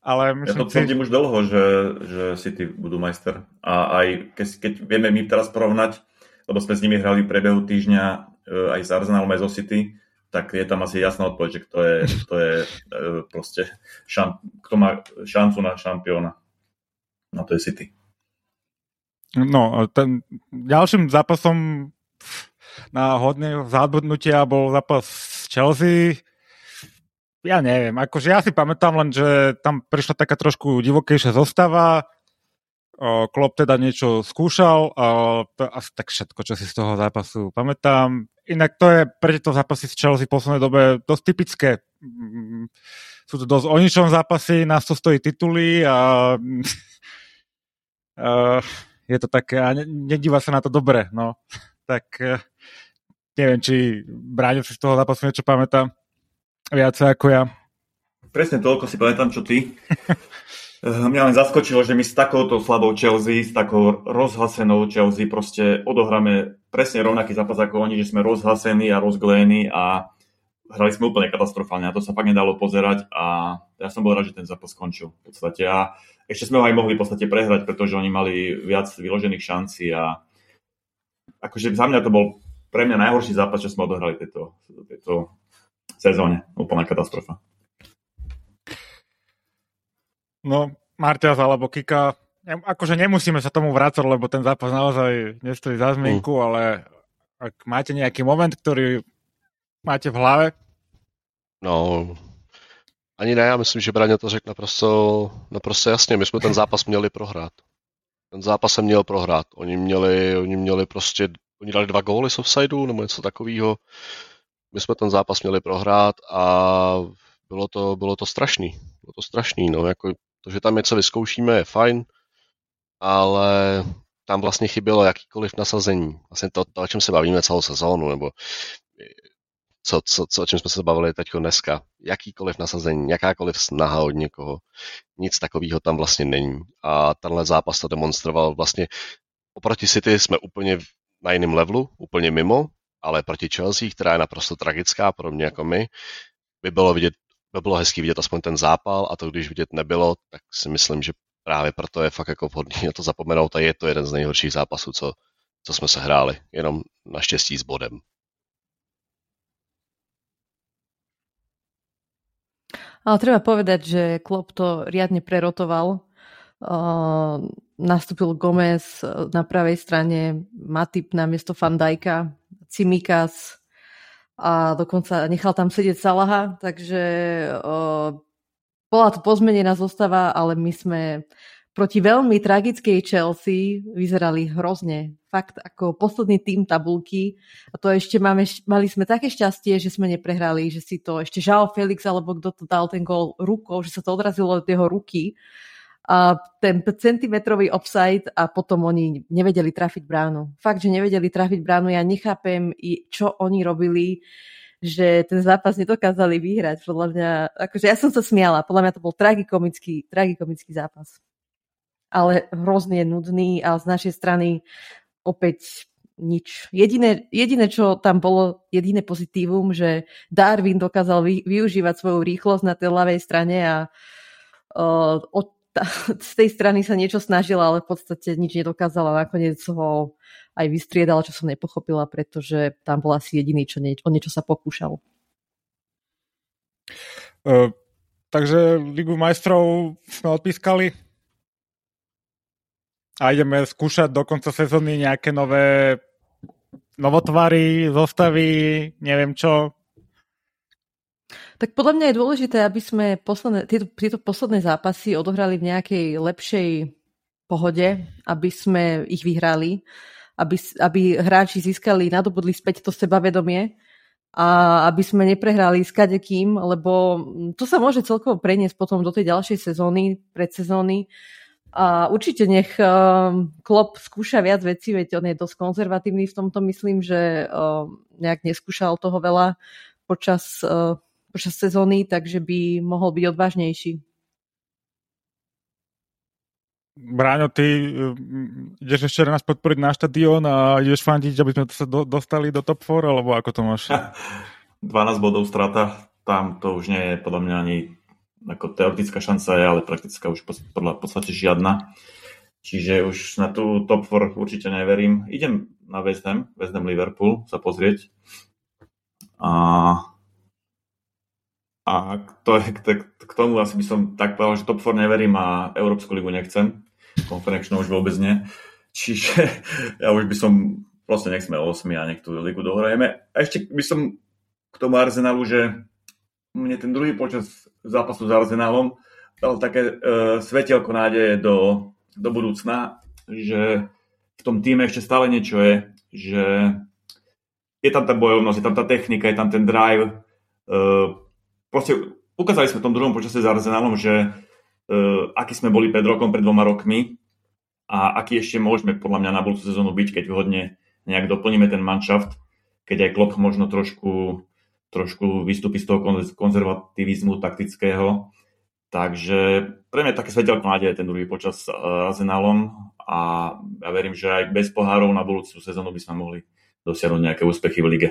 Ale myslím ja to tvrdím si... už dlho, že, že City budú majster. A aj keď, keď vieme my teraz porovnať, lebo sme s nimi hrali v priebehu týždňa uh, aj s Arsenalom, aj zo City, tak je tam asi jasná odpoveď, že kto je, kto je e, proste šam, kto má šancu na šampióna. No to je City. No, ten ďalším zápasom na hodné zabudnutia bol zápas Chelsea. Ja neviem, akože ja si pamätám len, že tam prišla taká trošku divokejšia zostava, Klopp teda niečo skúšal to asi tak všetko, čo si z toho zápasu pamätám. Inak to je pre tieto zápasy s Chelsea v poslednej dobe dosť typické. Mm, sú to dosť o ničom zápasy, nás to stojí tituly a, je to také, a nedíva sa na to dobre, no. Tak e, neviem, či Bráňo si z toho zápasu niečo pamätá viacej ako ja. Presne toľko si pamätám, čo ty. Eh, mňa len zaskočilo, že my s takouto slabou Chelsea, s takou rozhlasenou Chelsea proste odohráme presne rovnaký zápas ako oni, že sme rozhlasení a rozglení a hrali sme úplne katastrofálne. Na to sa fakt nedalo pozerať a ja som bol rád, že ten zápas skončil v podstate. A ešte sme ho aj mohli v podstate prehrať, pretože oni mali viac vyložených šancí a akože za mňa to bol pre mňa najhorší zápas, čo sme odohrali tejto, tejto sezóne. Úplná katastrofa. No, Marťas alebo Kika, akože nemusíme sa tomu vrácať, lebo ten zápas naozaj nestojí za zmienku, mm. ale ak máte nejaký moment, ktorý máte v hlave? No, ani ne, já myslím, že Braně to řekl naprosto, naprosto jasně. My jsme ten zápas měli prohrát. Ten zápas se měl prohrát. Oni měli, oni měli prostě, oni dali dva góly z offsideu nebo něco takového. My jsme ten zápas měli prohrát a bylo to, bylo to strašný. Bylo to strašný, no, jako to, že tam něco vyzkoušíme, je fajn, ale tam vlastně chybělo jakýkoliv nasazení. Vlastně to, to o čem se bavíme celou sezónu, nebo co, co, co, o čem jsme se bavili teď dneska. Jakýkoliv nasazení, jakákoliv snaha od někoho. Nic takového tam vlastně není. A tenhle zápas to demonstroval vlastně oproti City jsme úplně na jiném levelu, úplně mimo, ale proti Chelsea, která je naprosto tragická, mě jako my, by bylo vidět by bylo hezký vidět aspoň ten zápal a to, když vidět nebylo, tak si myslím, že právě proto je fakt jako vhodný na to zapomenout a je to jeden z nejhorších zápasů, co, co jsme se hráli, jenom naštěstí s bodem. Ale treba povedať, že Klopp to riadne prerotoval. Uh, nastúpil Gomez na pravej strane, Matip na miesto Fandajka, Cimikas a dokonca nechal tam sedieť Salaha, takže uh, bola to pozmenená zostava, ale my sme proti veľmi tragickej Chelsea vyzerali hrozne. Fakt ako posledný tým tabulky. A to ešte máme, mali sme také šťastie, že sme neprehrali, že si to ešte žal Felix, alebo kto to dal ten gol rukou, že sa to odrazilo od jeho ruky. A ten centimetrový offside a potom oni nevedeli trafiť bránu. Fakt, že nevedeli trafiť bránu. Ja nechápem, čo oni robili že ten zápas nedokázali vyhrať. Podľa mňa, akože ja som sa smiala, podľa mňa to bol tragikomický, tragikomický zápas ale hrozne nudný a z našej strany opäť nič. Jediné, jediné, čo tam bolo, jediné pozitívum, že Darwin dokázal vy, využívať svoju rýchlosť na tej ľavej strane a uh, ta, z tej strany sa niečo snažila, ale v podstate nič nedokázala. Nakoniec ho aj vystriedala, čo som nepochopila, pretože tam bol asi jediný, čo nie, o niečo sa pokúšal. Uh, takže Ligu majstrov sme odpískali a ideme skúšať do konca sezóny nejaké nové novotvary, zostavy, neviem čo. Tak podľa mňa je dôležité, aby sme posledné, tieto, tieto posledné zápasy odohrali v nejakej lepšej pohode, aby sme ich vyhrali, aby, aby hráči získali, nadobudli späť to sebavedomie a aby sme neprehrali s kadekým, lebo to sa môže celkovo preniesť potom do tej ďalšej sezóny, predsezóny, a určite nech uh, Klopp skúša viac vecí, veď on je dosť konzervatívny v tomto. Myslím, že uh, nejak neskúšal toho veľa počas, uh, počas sezóny, takže by mohol byť odvážnejší. Bráňo, ty uh, ideš ešte nás podporiť na štadión a ideš fandiť, aby sme sa do, dostali do top 4, alebo ako to máš? 12 bodov strata, tam to už nie je podľa mňa ani ako teoretická šanca je, ale praktická už podľa v podstate žiadna. Čiže už na tú top 4 určite neverím. Idem na West Ham, West Ham Liverpool sa pozrieť. A, a to k, k tomu asi by som tak povedal, že top 4 neverím a Európsku ligu nechcem. Konferenčnú už vôbec nie. Čiže ja už by som proste nech sme 8 a nech tú ligu dohrajeme. A ešte by som k tomu Arsenalu, že mne ten druhý počas zápasu s Arsenálom dal také uh, svetielko nádeje do, do budúcna, že v tom týme ešte stále niečo je, že je tam tá bojovnosť, je tam tá technika, je tam ten drive. Uh, proste ukázali sme v tom druhom počase s Arsenálom, že uh, aký sme boli pred rokom, pred dvoma rokmi a aký ešte môžeme podľa mňa na budúcu sezónu byť, keď hodne nejak doplníme ten manšaft, keď aj Klopp možno trošku trošku vystúpi z toho konzervativizmu taktického. Takže pre mňa také svetelko nádeje ten druhý počas s Arsenalom a ja verím, že aj bez pohárov na budúcu sezónu by sme mohli dosiahnuť nejaké úspechy v lige.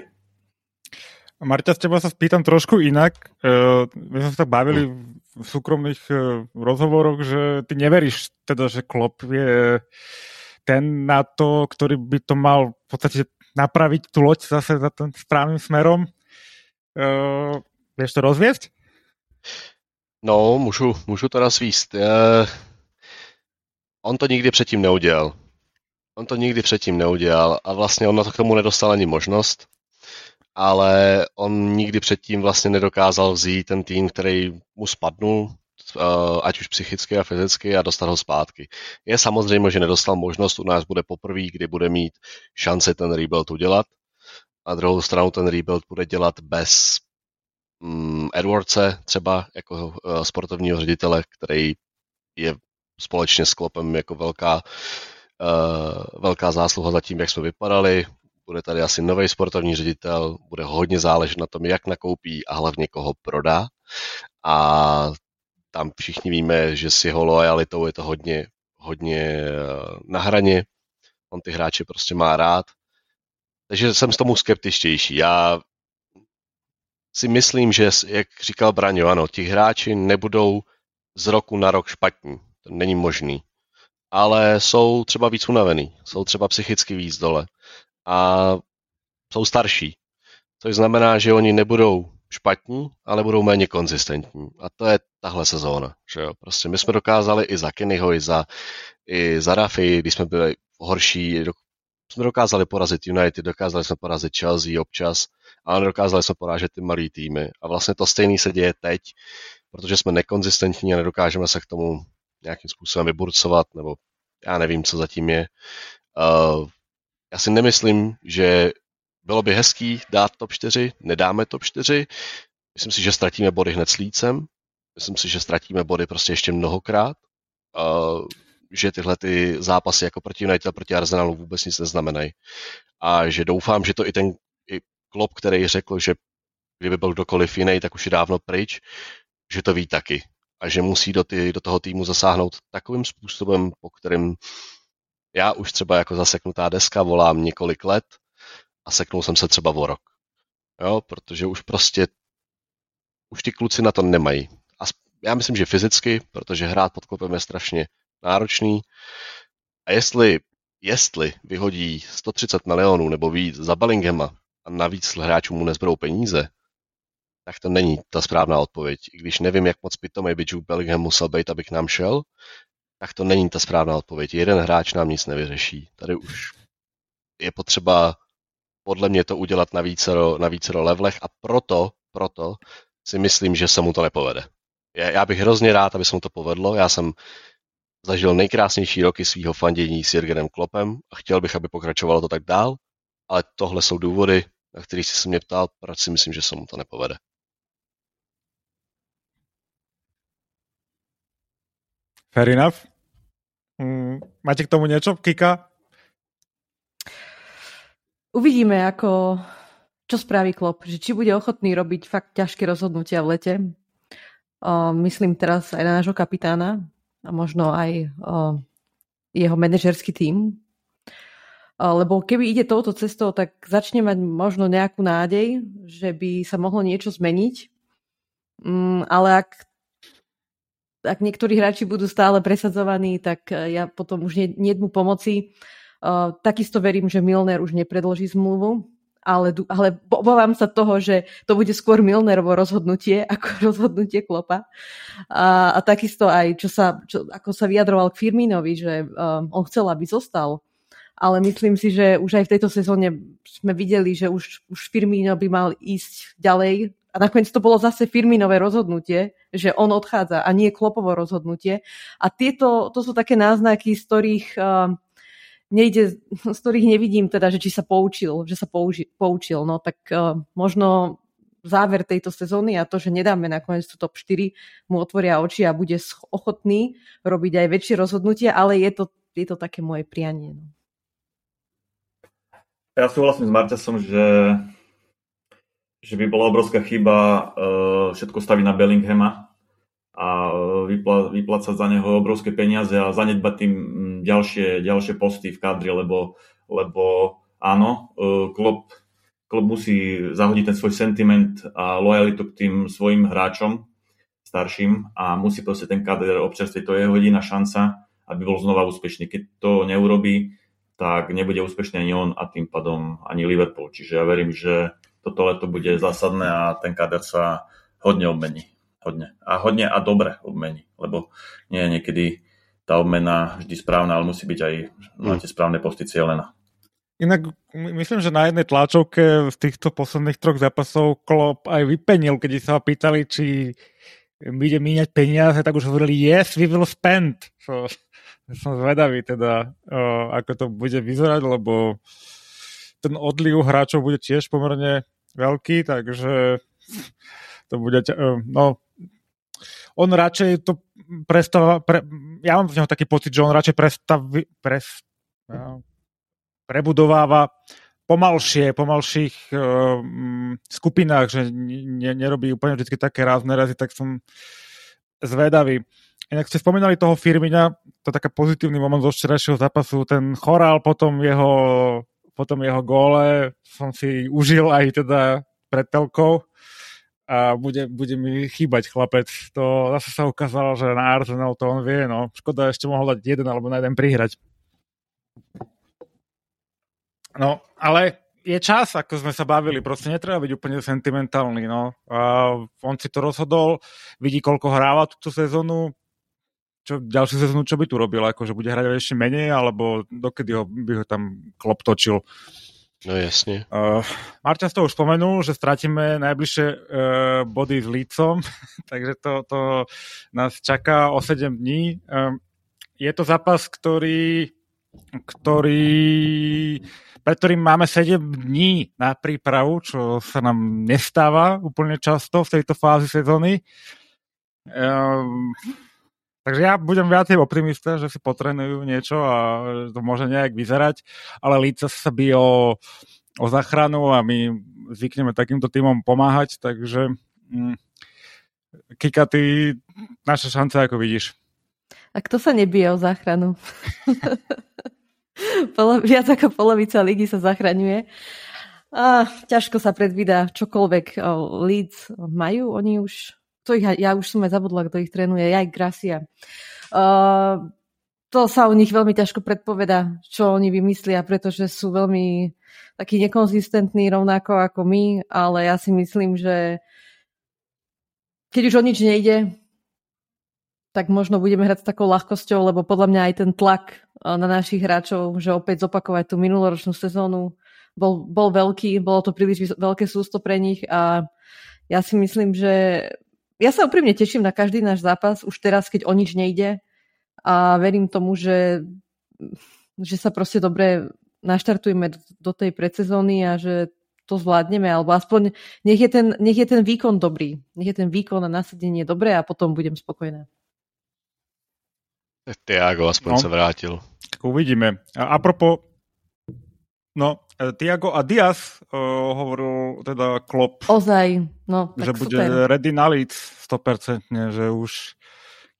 Marťa, z teba sa spýtam trošku inak. Uh, my sme sa bavili v súkromných uh, rozhovoroch, že ty neveríš teda, že Klopp je ten na to, ktorý by to mal v podstate napraviť tú loď zase za ten správnym smerom. Uh, vieš to rozviesť? No, můžu, můžu to rozvíst. Uh, on to nikdy předtím neudělal. On to nikdy předtím neudělal a vlastně on na to k tomu nedostal ani možnost, ale on nikdy předtím vlastně nedokázal vzít ten tým, který mu spadnul, ať už psychicky a fyzicky a dostat ho zpátky. Je samozřejmě, že nedostal možnost, u nás bude poprvé, kdy bude mít šanci ten rebuild udělat. A druhou stranu ten rebuild bude dělat bez mm, Edwardse třeba jako uh, sportovního ředitele, který je společně s Klopem jako velká, uh, velká zásluha za tím, jak jsme vypadali. Bude tady asi nový sportovní ředitel, bude hodně záležet na tom, jak nakoupí a hlavně koho prodá. A tam všichni víme, že s jeho lojalitou je to hodně, hodně eh, na hraně. On ty hráče prostě má rád. Takže jsem s tomu skeptičtější. Já si myslím, že, jak říkal Braňo, ano, ti hráči nebudou z roku na rok špatní. To není možný. Ale jsou třeba víc unavený, jsou třeba psychicky víc dole a jsou starší. Což znamená, že oni nebudou špatní, ale budou méně konzistentní. A to je tahle sezóna. Že jo? Prostě my jsme dokázali i za Kennyho, i za, i za Rafi, když jsme byli horší, do, jsme dokázali porazit United, dokázali jsme porazit Chelsea občas, ale nedokázali jsme porážet ty malé týmy. A vlastně to stejné se děje teď, protože jsme nekonzistentní a nedokážeme se k tomu nějakým způsobem vyburcovat, nebo já nevím, co zatím je. Uh, já si nemyslím, že bylo by hezký dát top 4, nedáme top 4. Myslím si, že ztratíme body hned s lícem. Myslím si, že ztratíme body prostě ještě mnohokrát. Uh, že tyhle ty zápasy jako proti United a proti Arsenalu vůbec nic neznamenají. A že doufám, že to i ten i Klopp, který řekl, že kdyby byl kdokoliv jiný, tak už je dávno pryč, že to ví taky. A že musí do, ty, do toho týmu zasáhnout takovým způsobem, po kterým já už třeba jako zaseknutá deska volám několik let a seknul jsem se třeba o rok. Jo, protože už prostě už ty kluci na to nemají. A já myslím, že fyzicky, protože hrát pod klopem je strašně náročný. A jestli, jestli vyhodí 130 milionů nebo víc za Bellinghama a navíc hráčům mu nezbudou peníze, tak to není ta správná odpověď. I když nevím, jak moc pitomý by Jude Bellingham musel být, abych nám šel, tak to není ta správná odpověď. Jeden hráč nám nic nevyřeší. Tady už je potřeba podle mě to udělat na vícero, na vícero levelech a proto, proto si myslím, že se mu to nepovede. Já, bych hrozně rád, aby se mu to povedlo. Já jsem zažil nejkrásnější roky svého fandění s Jürgenem Klopem a chtěl bych, aby pokračovalo to tak dál, ale tohle jsou důvody, na kterých si se mě ptal, proč si myslím, že se mu to nepovede. Fair enough. Mm, máte k tomu niečo, Kika? Uvidíme, ako, čo spraví Klop. Že či bude ochotný robiť fakt ťažké rozhodnutia v lete. O, myslím teraz aj na nášho kapitána a možno aj o, jeho manažerský tím. Lebo keby ide touto cestou, tak začne mať možno nejakú nádej, že by sa mohlo niečo zmeniť. Mm, ale ak ak niektorí hráči budú stále presadzovaní, tak e, ja potom už nie, mu pomoci. Uh, takisto verím, že Milner už nepredloží zmluvu, ale, ale obávam sa toho, že to bude skôr Milnerovo rozhodnutie ako rozhodnutie Klopa. A, a takisto aj, čo sa, čo, ako sa vyjadroval k Firminovi, že uh, on chcel, aby zostal. Ale myslím si, že už aj v tejto sezóne sme videli, že už, už Firmino by mal ísť ďalej a nakoniec to bolo zase Firminové rozhodnutie, že on odchádza a nie Klopovo rozhodnutie. A tieto, to sú také náznaky, z ktorých uh, nejde, z ktorých nevidím teda, že či sa poučil, že sa použi, poučil. No tak uh, možno záver tejto sezóny a to, že nedáme nakoniec tú top 4, mu otvoria oči a bude ochotný robiť aj väčšie rozhodnutie, ale je to, je to také moje prianie. No. Ja súhlasím s Marťasom, že že by bola obrovská chyba uh, všetko staviť na Bellinghama a e, vyplácať za neho obrovské peniaze a zanedbať tým ďalšie, ďalšie posty v kadri, lebo, lebo áno, uh, Klopp, Klopp musí zahodiť ten svoj sentiment a lojalitu k tým svojim hráčom starším a musí proste ten kader občerstviť. To je jeho jediná šanca, aby bol znova úspešný. Keď to neurobí, tak nebude úspešný ani on a tým pádom ani Liverpool. Čiže ja verím, že toto leto bude zásadné a ten kader sa hodne obmení. Hodne. A hodne a dobre obmení, lebo nie je niekedy tá obmena vždy správna, ale musí byť aj na tie správne posty cieľená. Inak myslím, že na jednej tlačovke z týchto posledných troch zápasov Klopp aj vypenil, keď sa ho pýtali, či bude míňať peniaze, tak už hovorili, yes, we will spend. So, som zvedavý teda, ako to bude vyzerať, lebo ten odliv hráčov bude tiež pomerne veľký, takže to bude, uh, no, on radšej to prestáva, pre, ja mám v neho taký pocit, že on radšej prestaví, pres, prebudováva pomalšie, pomalších uh, skupinách, že ne, nerobí úplne vždy také rázne razy, tak som zvedavý. Inak ste spomínali toho Firmina, to je taký pozitívny moment zo včerajšieho zápasu, ten chorál potom jeho, potom jeho góle som si užil aj teda pred telkou a bude, bude mi chýbať chlapec. To zase sa ukázalo, že na Arsenal to on vie, no. Škoda, ešte mohol dať jeden alebo na jeden prihrať. No, ale je čas, ako sme sa bavili, proste netreba byť úplne sentimentálny, no. A on si to rozhodol, vidí, koľko hráva túto sezónu, čo, ďalšiu sezónu, čo by tu robil, akože bude hrať ešte menej, alebo dokedy ho, by ho tam klop točil. No jasne. Uh, Marťa to už spomenul, že stratíme najbližšie uh, body s Lícom, takže to, to nás čaká o 7 dní. Uh, je to zápas, ktorý, ktorý pre ktorým máme 7 dní na prípravu, čo sa nám nestáva úplne často v tejto fázi sezóny. Um, takže ja budem viacej optimista, že si potrenujú niečo a to môže nejak vyzerať, ale Líca sa bije o, o záchranu a my zvykneme takýmto týmom pomáhať, takže um, Kika, ty naše šance ako vidíš? A kto sa nebije o záchranu? Polo, viac ako polovica ligy sa zachraňuje. A ťažko sa predvída čokoľvek. Leeds majú, oni už, to ich, ja už som aj zabudla, kto ich trénuje, aj Gracia. Uh, to sa u nich veľmi ťažko predpoveda, čo oni vymyslia, pretože sú veľmi takí nekonzistentní rovnako ako my, ale ja si myslím, že keď už o nič nejde, tak možno budeme hrať s takou ľahkosťou, lebo podľa mňa aj ten tlak eh, na našich hráčov, že opäť zopakovať tú minuloročnú sezónu, bol, bol veľký, bolo to príliš veľké sústo pre nich a ja si myslím, že ja sa úprimne teším na každý náš zápas, už teraz, keď o nič nejde a verím tomu, že, že sa proste dobre naštartujeme do tej predsezóny a že to zvládneme, alebo aspoň nech je, ten, nech je ten výkon dobrý. Nech je ten výkon a nasadenie dobré a potom budem spokojná. Tiago aspoň no, sa vrátil. Uvidíme. A apropo, no, e, Tiago a Diaz uh, hovoril teda Klopp. Ozaj, no, Že bude super. ready na Leeds 100%, že už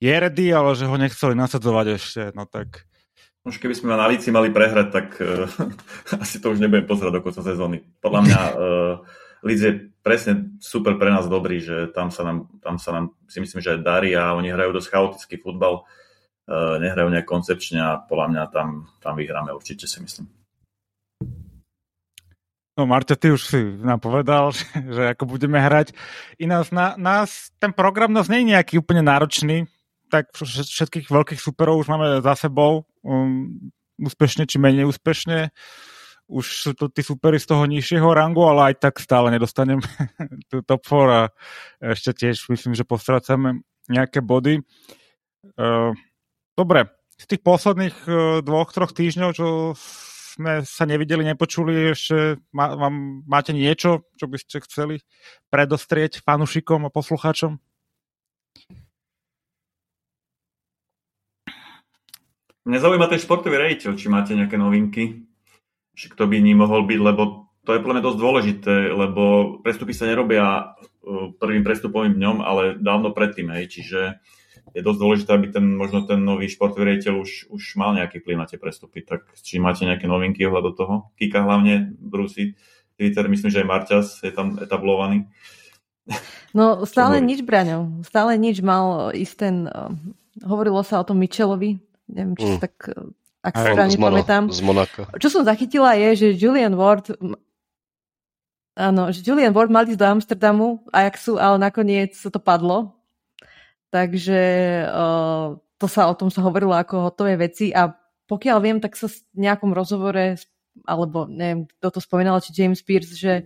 je ready, ale že ho nechceli nasadzovať ešte, no tak... Už keby sme na Líci mali prehrať, tak uh, asi to už nebudem pozerať do konca sezóny. Podľa mňa uh, Leeds je presne super pre nás dobrý, že tam sa nám, tam sa nám si myslím, že aj darí a oni hrajú dosť chaotický futbal. Eh, nehrajú nejak koncepčne a podľa mňa tam, tam vyhráme určite si myslím. No Marta, ty už si nám povedal, že, že ako budeme hrať. Ináč na, nás, ten program nás nie je nejaký úplne náročný, tak všetkých veľkých superov už máme za sebou, um, úspešne či menej úspešne. Už sú to tí supery z toho nižšieho rangu, ale aj tak stále nedostanem tú top 4 a ešte tiež myslím, že postracame nejaké body. Uh, Dobre, z tých posledných uh, dvoch, troch týždňov, čo sme sa nevideli, nepočuli, ešte má, máte niečo, čo by ste chceli predostrieť fanušikom a poslucháčom? Mňa zaujíma ten športový rejiteľ, či máte nejaké novinky, či kto by ním mohol byť, lebo to je podľa mňa dosť dôležité, lebo prestupy sa nerobia prvým prestupovým dňom, ale dávno predtým, hej, čiže je dosť dôležité, aby ten, možno ten nový športový riaditeľ už, už mal nejaký vplyv na tie prestupy. Tak či máte nejaké novinky ohľadom toho? Kika hlavne, Brusy, Twitter, myslím, že aj Marťas je tam etablovaný. No stále nič, Braňo. Stále nič mal ísť ten... Uh, hovorilo sa o tom Michelovi, neviem, či mm. tak ak sa správne pamätám. Z Monaka. Čo som zachytila je, že Julian Ward Áno, že Julian Ward mal ísť do Amsterdamu a jak sú, ale nakoniec to padlo, Takže to sa o tom sa hovorilo ako hotové veci a pokiaľ viem, tak sa v nejakom rozhovore alebo neviem, kto to spomínal, či James Pierce, že,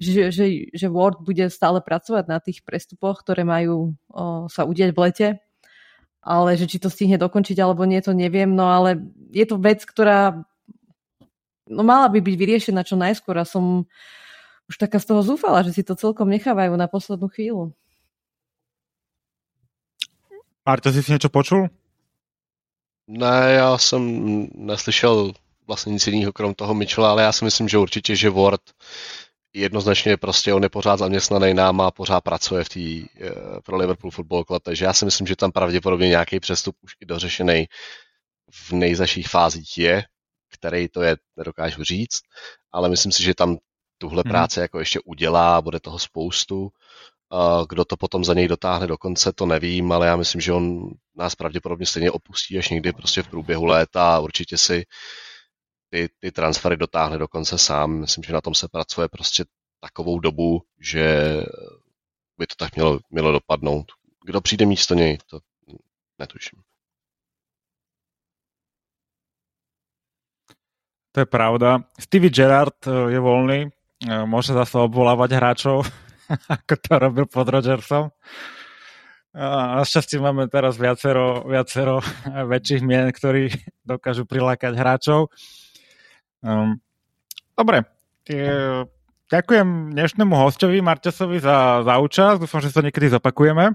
že, že, že Ward bude stále pracovať na tých prestupoch, ktoré majú o, sa udieť v lete. Ale že či to stihne dokončiť alebo nie, to neviem. No ale je to vec, ktorá no, mala by byť vyriešená čo najskôr a som už taká z toho zúfala, že si to celkom nechávajú na poslednú chvíľu. Marta, si si niečo počul? Ne, já jsem neslyšel vlastně nic jiného krom toho Mitchella, ale já si myslím, že určitě, že Ward jednoznačně prostě on je pořád zaměstnaný nám a pořád pracuje v tý, eh, pro Liverpool Football Club, takže já si myslím, že tam pravděpodobně nějaký přestup už i dořešený v nejzaších fázích je, který to je, nedokážu říct, ale myslím si, že tam tuhle hmm. práce jako ještě udělá, bude toho spoustu kdo to potom za něj dotáhne do konce, to nevím, ale já myslím, že on nás pravděpodobně stejně opustí až někdy prostě v průběhu léta a určitě si ty, ty transfery dotáhne do konce sám. Myslím, že na tom se pracuje prostě takovou dobu, že by to tak mělo, mělo dopadnout. Kdo přijde místo něj, to netuším. To je pravda. Stevie Gerrard je voľný, môže zase obvolávať hráčov ako to robil pod Rodgersom. A našťastie máme teraz viacero, viacero väčších mien, ktorí dokážu prilákať hráčov. Um, dobre. Ďakujem dnešnému hostovi Marťasovi za, za účasť. Dúfam, že sa niekedy zopakujeme.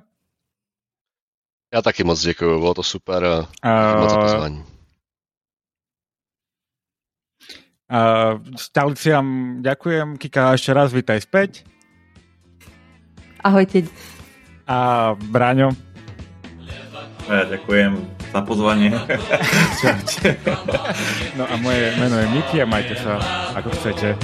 Ja taky moc ďakujem, bolo to super uh, moc pozvání. Uh, Staliciam ďakujem. Kika, ešte raz vítaj späť. Ahojte. A Bráňo. Ja ďakujem za pozvanie. no a moje meno je Miki a majte sa ako chcete.